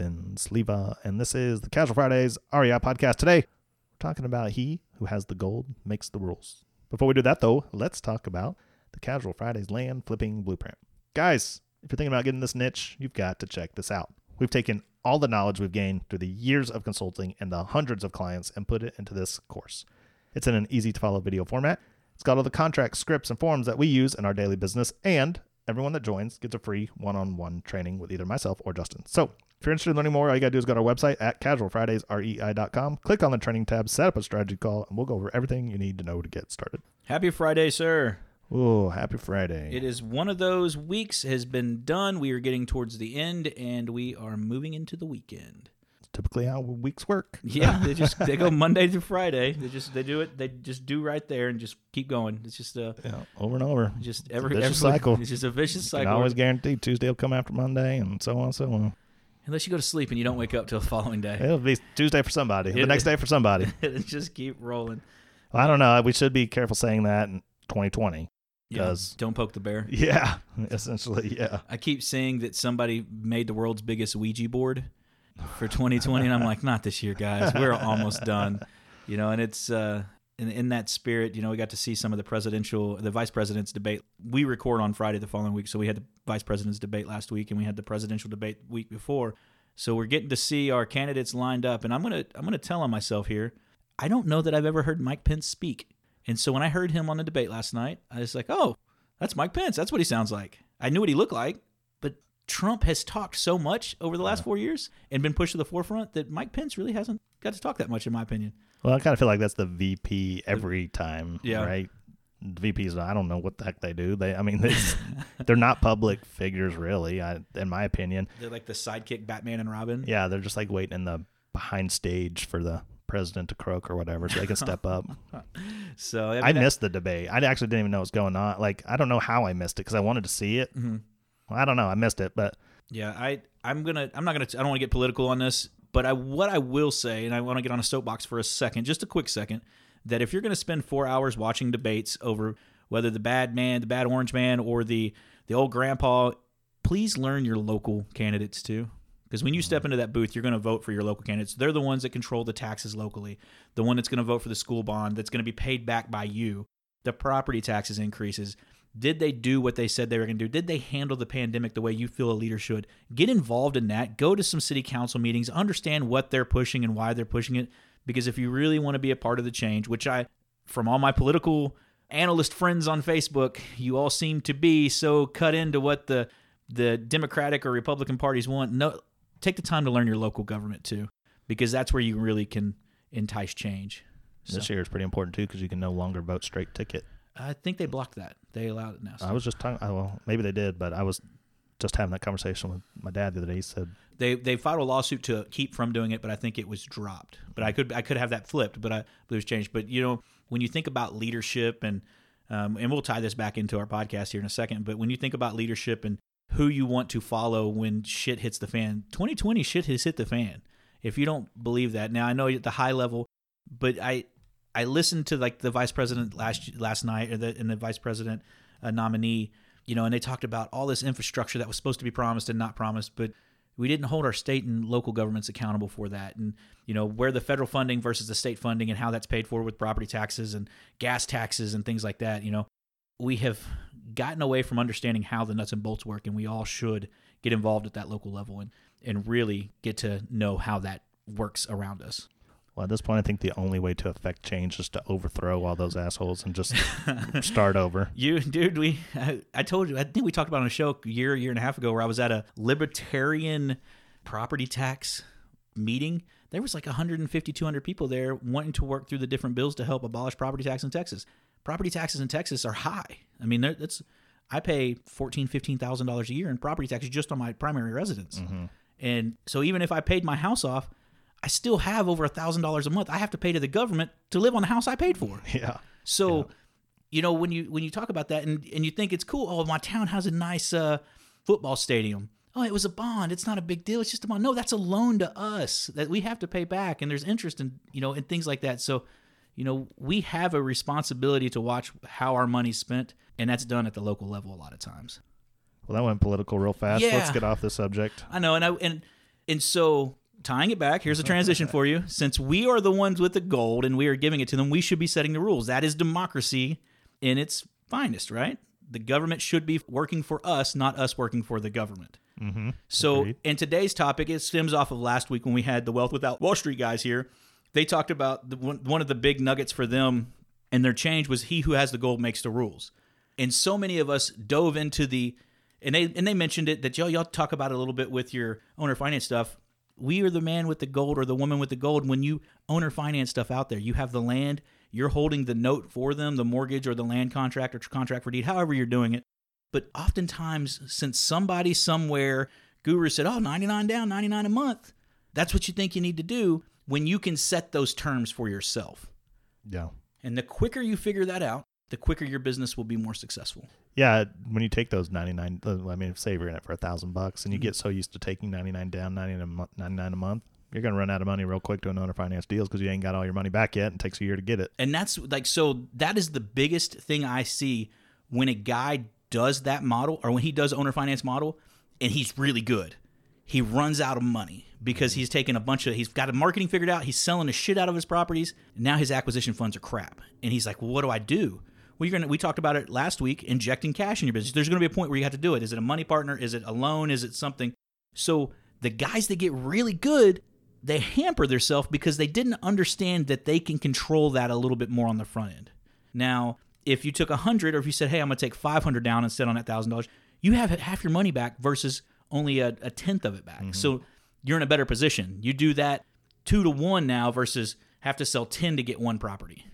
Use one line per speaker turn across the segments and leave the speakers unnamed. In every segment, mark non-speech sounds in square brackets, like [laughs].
Sleva, and this is the Casual Fridays REI podcast. Today, we're talking about he who has the gold makes the rules. Before we do that, though, let's talk about the Casual Fridays land flipping blueprint. Guys, if you're thinking about getting this niche, you've got to check this out. We've taken all the knowledge we've gained through the years of consulting and the hundreds of clients and put it into this course. It's in an easy to follow video format. It's got all the contracts, scripts, and forms that we use in our daily business, and everyone that joins gets a free one on one training with either myself or Justin. So, if you're interested in learning more, all you got to do is go to our website at casualfridaysrei.com, click on the training tab, set up a strategy call, and we'll go over everything you need to know to get started.
Happy Friday, sir.
Oh, happy Friday.
It is one of those weeks has been done. We are getting towards the end and we are moving into the weekend.
typically how weeks work. [laughs]
Yeah, they just they go [laughs] Monday through Friday. They just they do it. They just do right there and just keep going. It's just a
Yeah, over and over.
just every
vicious
every-
cycle.
It's just a vicious cycle.
always guarantee Tuesday will come after Monday, and so on and so on.
Unless you go to sleep and you don't wake up till the following day.
It'll be Tuesday for somebody, the next day for somebody. [laughs]
It just keep rolling.
I don't know. We should be careful saying that in 2020.
Yeah,
'Cause-
don't poke the bear.
Yeah, [laughs] essentially, yeah.
I keep seeing that somebody made the world's biggest Ouija board for 2020, and I'm like, not this year, guys. We're almost done, you know. And it's uh, in, in that spirit, you know, we got to see some of the presidential, the vice president's debate. We record on Friday the following week, so we had the vice president's debate last week, and we had the presidential debate week before. So we're getting to see our candidates lined up, and I'm gonna I'm gonna tell on myself here. I don't know that I've ever heard Mike Pence speak, and so when I heard him on the debate last night, I was like, oh, that's Mike Pence. That's what he sounds like. I knew what he looked like, Trump has talked so much over the last four years and been pushed to the forefront that Mike Pence really hasn't got to talk that much, in my opinion.
Well, I kind of feel like that's the VP every time,
Yeah.
right? VPs, I don't know what the heck they do. They, I mean, they, [laughs] they're not public figures, really, I, in my opinion.
They're like the sidekick Batman and Robin.
Yeah, they're just like waiting in the behind stage for the president to croak or whatever, so they can step up. [laughs]
So
I missed the debate. I actually didn't even know what was going on. Like, I don't know how I missed it because I wanted to see it.
Mhm.
I don't know. I missed it, but
Yeah, I I'm gonna I'm not gonna I don't want to get political on this, but I what I will say, and I want to get on a soapbox for a second, just a quick second, that if you're gonna spend four hours watching debates over whether the bad man, the bad orange man, or the the old grandpa, please learn your local candidates too. Because when you step mm-hmm. into that booth, you're going to vote for your local candidates. They're the ones that control the taxes locally. The one that's going to vote for the school bond that's going to be paid back by you. The property taxes increases. Did they do what they said they were going to do? Did they handle the pandemic the way you feel a leader should? Get involved in that. Go to some city council meetings. Understand what they're pushing and why they're pushing it. Because if you really want to be a part of the change, which I, from all my political analyst friends on Facebook, you all seem to be so cut into what the the Democratic or Republican parties want. No, take the time to learn your local government too, because that's where you really can entice change. So,
this year is pretty important too because you can no longer vote straight ticket.
I think they blocked that. They allowed it now. So
I was just talking. oh, Well, maybe they did, but I was just having that conversation with my dad the other day. He said,
they they filed a lawsuit to keep from doing it, but I think it was dropped. But I could I could have that flipped, but I but it was changed. But you know, when you think about leadership and um, and we'll tie this back into our podcast here in a second. But when you think about leadership and who you want to follow when shit hits the fan, 2020 shit has hit the fan. If you don't believe that, now I know at the high level, but I I listened to like the vice president last last night or the and the vice president uh, nominee, you know, and they talked about all this infrastructure that was supposed to be promised and not promised, but we didn't hold our state and local governments accountable for that. And you know where the federal funding versus the state funding and how that's paid for with property taxes and gas taxes and things like that you know we have gotten away from understanding how the nuts and bolts work and we all should get involved at that local level and and really get to know how that works around us
Well, at this point, I think the only way to affect change is to overthrow all those assholes and just [laughs] start over.
You, dude, we, I, I told you, I think we talked about on a show a year, year and a half ago where I was at a libertarian property tax meeting. There was like 150, 200 people there wanting to work through the different bills to help abolish property tax in Texas. Property taxes in Texas are high. I mean, that's, I pay fourteen, fifteen thousand dollars a year in property taxes just on my primary residence. Mm-hmm. And so even if I paid my house off, I still have over a thousand dollars a month I have to pay to the government to live on the house I paid for. [laughs]
Yeah.
So, you know, when you when you talk about that and and you think it's cool, oh, my town has a nice uh, football stadium. Oh, it was a bond. It's not a big deal. It's just a bond. No, that's a loan to us that we have to pay back, and there's interest in you know and things like that. So, you know, we have a responsibility to watch how our money's spent, and that's done at the local level a lot of times.
Well, that went political real fast. Let's get off the subject.
I know, and I and and so tying it back, here's a [laughs] transition for you. Since we are the ones with the gold and we are giving it to them, we should be setting the rules. That is democracy in its finest, right? The government should be working for us, not us working for the government.
Mm-hmm.
So,
Agreed.
in today's topic, it stems off of last week when we had the Wealth Without Wall Street guys here. They talked about the, one, of the big nuggets for them and their change was he who has the gold makes the rules. And so many of us dove into the and they and they mentioned it that y'all y'all talk about it a little bit with your owner finance stuff. We are the man with the gold or the woman with the gold. When you owner finance stuff out there, you have the land, you're holding the note for them, the mortgage or the land contract or contract for deed, however you're doing it. But oftentimes, since somebody somewhere, guru said, oh, 99 down, 99 a month, that's what you think you need to do when you can set those terms for yourself.
Yeah.
And the quicker you figure that out, the quicker your business will be more successful.
Yeah, when you take those ninety nine, I mean, say you're in it for a thousand bucks,
Mm-hmm.
and you get so used to taking ninety nine down, ninety nine a month, ninety nine a month, you're gonna run out of money real quick doing owner finance deals because you ain't got all your money back yet, and it takes a year to get it.
And that's like, so that is the biggest thing I see when a guy does that model or when he does owner finance model and he's really good. He runs out of money because he's taken a bunch of, he's got a marketing figured out. He's selling the shit out of his properties. And now his acquisition funds are crap. And he's like, well, what do I do? You're gonna. We talked about it last week. Injecting cash in your business. There's going to be a point where you have to do it. Is it a money partner? Is it a loan? Is it something? So the guys that get really good, they hamper themselves because they didn't understand that they can control that a little bit more on the front end. Now, if you took a hundred, or if you said, "Hey, I'm going to take 500 down instead on that thousand dollars," you have half your money back versus only a, a tenth of it back. Mm-hmm. So you're in a better position. You do that two to one now versus have to sell ten to get one property.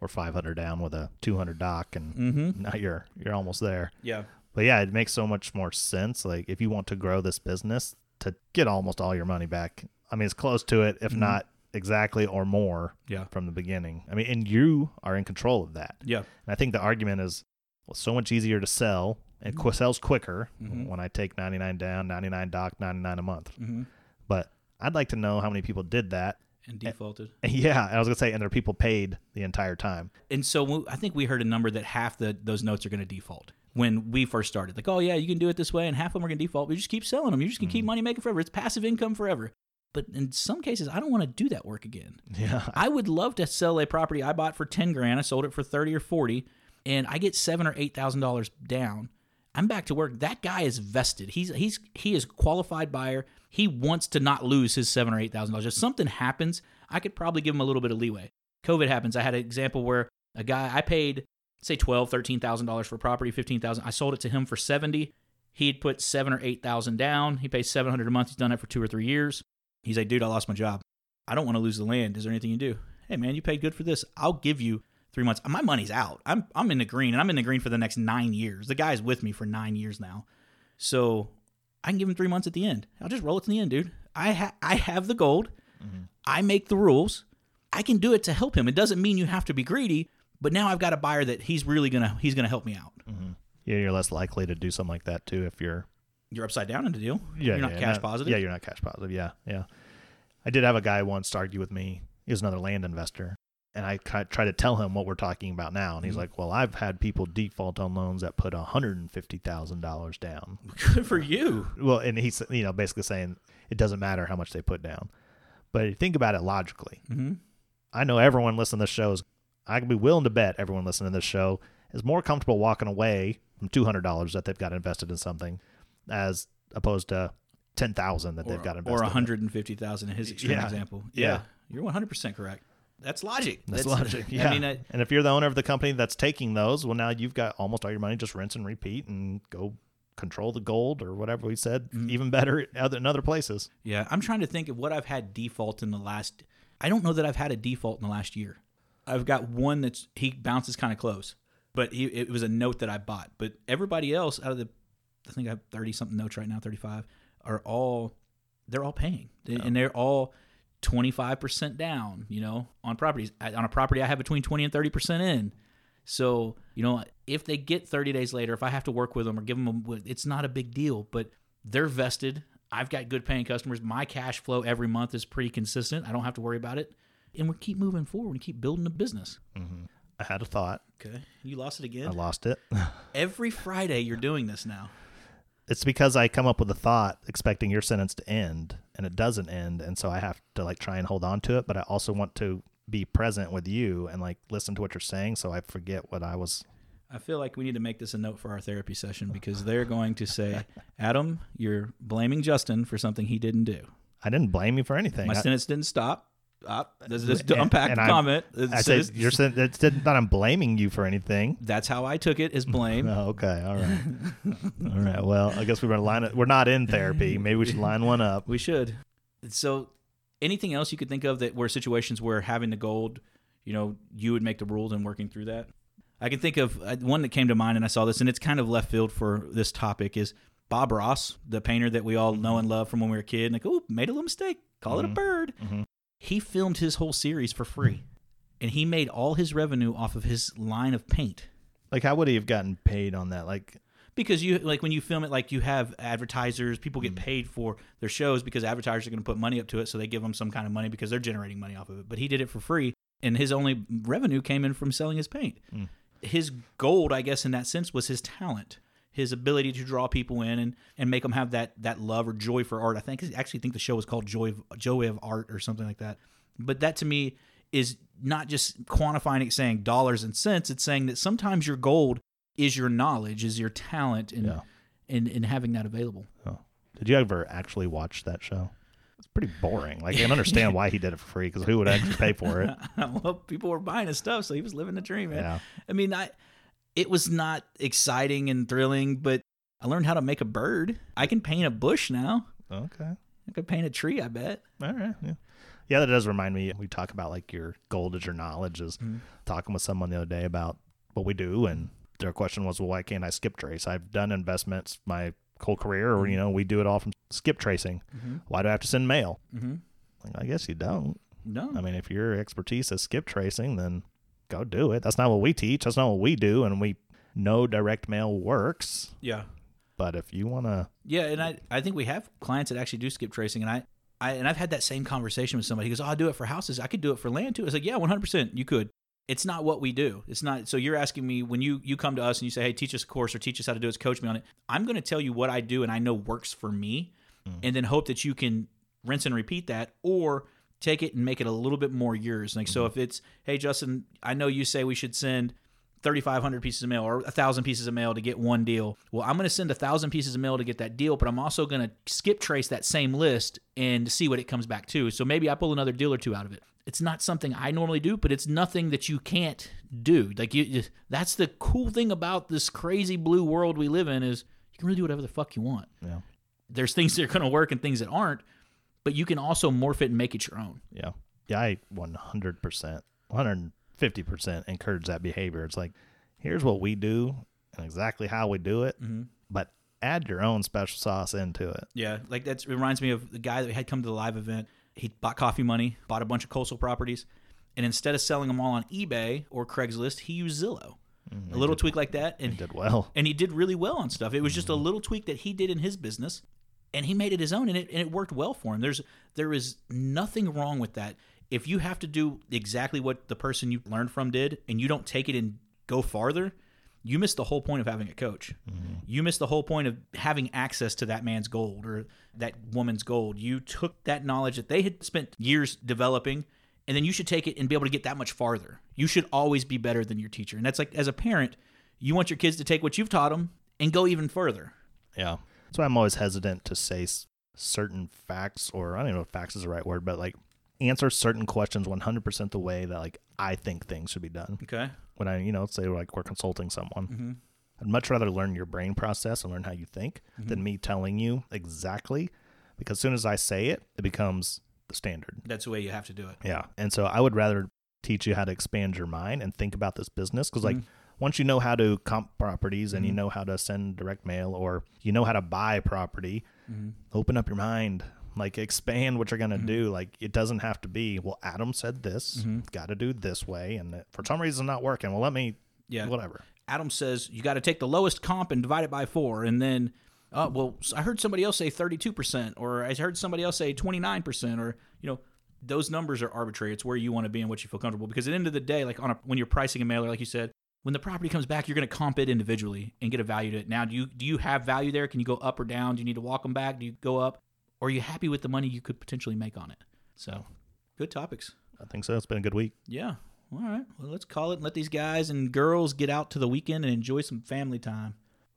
Or five hundred down with a two hundred dock, and
Mm-hmm.
now you're you're almost there.
Yeah.
But yeah, it makes so much more sense. Like if you want to grow this business, to get almost all your money back. I mean, it's close to it, if not exactly or more
Mm-hmm. Yeah.
from the beginning. I mean, and you are in control of that.
Yeah.
And I think the argument is well, so much easier to sell and
Mm-hmm.
qu- sells quicker when I take 99 down, 99 dock, 99 a month.
Mm-hmm.
But I'd like to know how many people did that.
And eh, defaulted. [laughs]
Yeah, I was gonna say, and there are people paid the entire time.
and so I think we heard a number that half the those notes are going to default when we first started. Like, oh yeah, you can do it this way, and half of them are going to default. We just keep selling them. You just can keep mm-hmm. money making forever. It's passive income forever. But in some cases, I don't want to do that work again.
Yeah, [laughs]
I would love to sell a property I bought for ten grand. I sold it for thirty or forty, and I get seven or eight thousand dollars down. I'm back to work. That guy is vested. He's he's he is qualified buyer. He wants to not lose his seven or eight thousand dollars. If something happens, I could probably give him a little bit of leeway. COVID happens. I had an example where a guy I paid say twelve, thirteen thousand dollars for property, fifteen thousand. I sold it to him for seventy. He'd put seven or eight thousand down. He pays seven hundred a month. He's done it for two or three years. He's like, dude, I lost my job. I don't want to lose the land. Is there anything you do? Hey man, you paid good for this. I'll give you three months. My money's out. I'm I'm in the green, and I'm in the green for the next nine years. The guy's with me for nine years now, so I can give him three months at the end. I'll just roll it to the end, dude. I ha- I have the gold. Mm-hmm. I make the rules. I can do it to help him. It doesn't mean you have to be greedy, but now I've got a buyer that he's really gonna he's gonna help me out. Mm-hmm.
yeah, you're less likely to do something like that too if you're
You're upside down in the deal.
yeah,
you're not
yeah,
cash positive.
Yeah, you're not cash positive. Yeah, yeah. I did have a guy once argue with me. He was another land investor, and I try to tell him what we're talking about now, and he's
Mhm.
like, "Well, I've had people default on loans that put hundred and fifty thousand dollars down."
Good for you.
Well, and he's you know basically saying it doesn't matter how much they put down, but think about it logically.
Mm-hmm.
I know everyone listening to this show is. I can be willing to bet everyone listening to this show is more comfortable walking away from two hundred dollars that they've got invested in something, as opposed to ten thousand that they've got invested.
or
in.
150,000 in his extreme
Yeah.
example.
Yeah.
Yeah. You're 100% correct. That's logic.
That's, logic. Yeah.
I mean, I,
and if you're the owner of the company that's taking those, well, now you've got almost all your money. Just rinse and repeat, and go control the gold or whatever we said.
Mm-hmm.
Even better in other, in other places.
yeah, I'm trying to think of what I've had default in the last. I don't know that I've had a default in the last year. I've got one that's he bounces kind of close, but he, it was a note that I bought. But everybody else out of the, I think I have 30 something notes right now, 35, are all they're all paying, and they're all 25% down, you know, on properties. On a property, I have between 20 and 30% in. So, you know, if they get 30 days later, if I have to work with them or give them, a, it's not a big deal, but they're vested. I've got good paying customers. My cash flow every month is pretty consistent. I don't have to worry about it. And we keep moving forward and keep building a business. Mm-hmm.
I had a thought.
Okay. You lost it again?
I lost it. [laughs]
Every Friday, you're doing this now.
it's because I come up with a thought expecting your sentence to end and it doesn't end and so I have to like try and hold on to it but I also want to be present with you and like listen to what you're saying so I forget what I was
I feel like we need to make this a note for our therapy session because they're going to say, [laughs] Adam, you're blaming Justin for something he didn't do.
I didn't blame you for anything.
My
I,
sentence didn't stop. Up. Let's just
And-
unpack
and
the
I-
comment.
I
It
said you're saying it's not I'm blaming you for anything.
That's how I took it as blame. [laughs]
Oh, okay, all right, [laughs] all right. Well, I guess we're gonna line it. We're not in therapy. [laughs] Maybe we should line one up.
We should. So, anything else you could think of that were situations where having the gold, you know, you would make the rules and working through that? I can think of uh, one that came to mind, and I saw this, and it's kind of left field for this topic. Is Bob Ross, the painter that we all know and love from when we were a kid? And like, oh, made a little mistake. Call it a
Mhm.
bird.
Mhm.
He filmed his whole series for free, and he made all his revenue off of his line of paint.
Like, how would he have gotten paid on that? Like,
because you like when you film it like you have advertisers people get paid for their shows because advertisers are going to put money up to it so they give them some kind of money because they're generating money off of it but he did it for free and his only revenue came in from selling his paint
Mm.
his gold i guess in that sense was his talent his ability to draw people in and, and make them have that that love or joy for art i think I actually think the show was called joy of, joy of art or something like that but that to me is not just quantifying it saying dollars and cents it's saying that sometimes your gold is your knowledge is your talent and
Yeah.
and, and having that available
oh, did you ever actually watch that show? It's pretty boring. Like, I can understand why he did it for free because who would actually pay for it? [laughs]
well people were buying his stuff so he was living the dream man
Yeah.
i mean i it was not exciting and thrilling but i learned how to make a bird i can paint a bush now
Okay.
i could paint a tree i bet
All right. Yeah. Yeah, that does remind me. We talk about like your gold is your knowledge. Is
Mhm.
talking with someone the other day about what we do, and their question was, "Well, why can't I skip trace? I've done investments my whole career, or you know, we do it all from skip tracing.
Mhm.
Why do I have to send mail?
mm-hmm.
Like, I guess you don't.
no
I mean, if your expertise is skip tracing, then go do it. That's not what we teach. That's not what we do, and we know direct mail works.
yeah
But if you want to,
Yeah, and I, I think we have clients that actually do skip tracing, and I, I and I've had that same conversation with somebody. He goes, "Oh, I do it for houses. I could do it for land too." I was like, "Yeah, one hundred percent, you could." It's not what we do. It's not. So you're asking me when you you come to us and you say, "Hey, teach us a course or teach us how to do it, coach me on it." I'm going to tell you what I do and I know works for me, mm. and then hope that you can rinse and repeat that or take it and make it a little bit more yours. Like so, mm-hmm. if it's, "Hey, Justin, I know you say we should send." 3,500 pieces of mail or 1,000 pieces of mail to get one deal. Well, I'm going to send 1,000 pieces of mail to get that deal, but I'm also going to skip trace that same list and see what it comes back to. So maybe I pull another deal or two out of it. It's not something I normally do, but it's nothing that you can't do. Like you, you- that's the cool thing about this crazy blue world we live in is you can really do whatever the fuck you want.
yeah,
There's things that are going to work and things that aren't, but you can also morph it and make it your own.
yeah, yeah, I 100 percent, 150 percent encourage that behavior. It's like, here's what we do and exactly how we do it,
Mm-hmm.
but add your own special sauce into it.
Yeah, like that reminds me of the guy that had come to the live event. He bought coffee money, bought a bunch of coastal properties, and instead of selling them all on eBay or Craigslist, he used Zillow. a little tweak like that, and
He did well.
and he did really well on stuff. It was just a little tweak that he did in his business, and he made it his own, and it and it worked well for him. There's there is nothing wrong with that. If you have to do exactly what the person you learned from did, and you don't take it and go farther, you miss the whole point of having a coach. Mm-hmm. You miss the whole point of having access to that man's gold or that woman's gold. You took that knowledge that they had spent years developing, and then you should take it and be able to get that much farther. You should always be better than your teacher. And that's like, as a parent, you want your kids to take what you've taught them and go even further.
Yeah. That's why I'm always hesitant to say certain facts, or I don't know if facts is the right word, but like answer certain questions 100% the way that like I think things should be done.
Okay.
When I, you know, say like we're consulting someone,
Mm-hmm.
I'd much rather learn your brain process and learn how you think than me telling you exactly. Because as soon as I say it, it becomes the standard.
That's the way you have to do it.
Yeah. And so I would rather teach you how to expand your mind and think about this business because, like, once you know how to comp properties and you know how to send direct mail or you know how to buy property, open up your mind, Like expand what you're gonna do. Like it doesn't have to be. Well, Adam said this.
Mm-hmm.
Got to do this way, and it, for some reason not working. Well, let me.
Yeah.
Whatever.
Adam says you got to take the lowest comp and divide it by four, and then, uh, well, I heard somebody else say thirty-two percent, or I heard somebody else say twenty-nine percent, or you know, those numbers are arbitrary. It's where you want to be and what you feel comfortable. Because at the end of the day, like on a when you're pricing a mailer, like you said, when the property comes back, you're going to comp it individually and get a value to it. Now, do you do you have value there? Can you go up or down? Do you need to walk them back? Do you go up? Or are you happy with the money you could potentially make on it? So, good topics.
I think so. It's been a good week.
Yeah. All right. Well, let's call it and let these guys and girls get out to the weekend and enjoy some family time.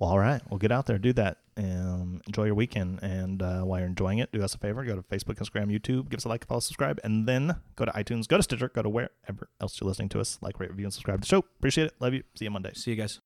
Well, all right. Well, get out there, do that, and enjoy your weekend. And uh, while you're enjoying it, do us a favor: go to Facebook, Instagram, YouTube, give us a like, follow, subscribe, and then go to iTunes, go to Stitcher, go to wherever else you're listening to us. Like, rate, review, and subscribe to the show. Appreciate it. Love you. See you Monday.
See you guys.